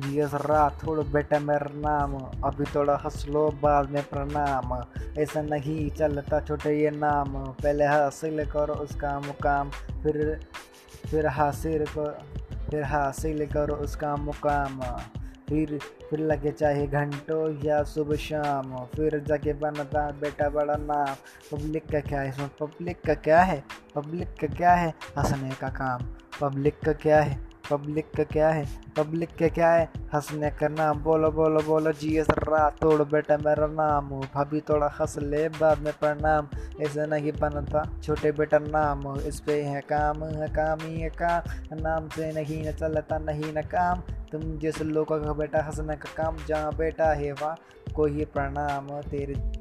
GS Rathore बेटा मेरा नाम अभी थोड़ा हंस लो बाद में प्रणाम। ऐसा नहीं चलता छोटे ये नाम। पहले हासिल करो उसका मुकाम, फिर फिर हासिल कर फिर हासिल करो उसका मुकाम। फिर फिर लगे चाहे घंटों या सुबह शाम। फिर जाके बनता बेटा बड़ा नाम। पब्लिक का क्या है? इसमें पब्लिक का क्या है? पब्लिक का क्या है? हंसने का काम। पब्लिक का क्या है? पब्लिक का क्या है? पब्लिक का क्या है? हंसने का नाम, बोलो बोलो बोलो, जी एस रातोड़ बेटा मेरा नाम हो। भाभी थोड़ा हंस ले, बाद में प्रणाम। ऐसे नहीं बनता, छोटे बेटा नाम हो। इस पे है काम है काम ही है काम। नाम से नहीं न चलता, नहीं न काम। तुम जैसे लोगों का बेटा, हंसने का काम, जहाँ बेटा है वहाँ कोई प्रणाम। तेरे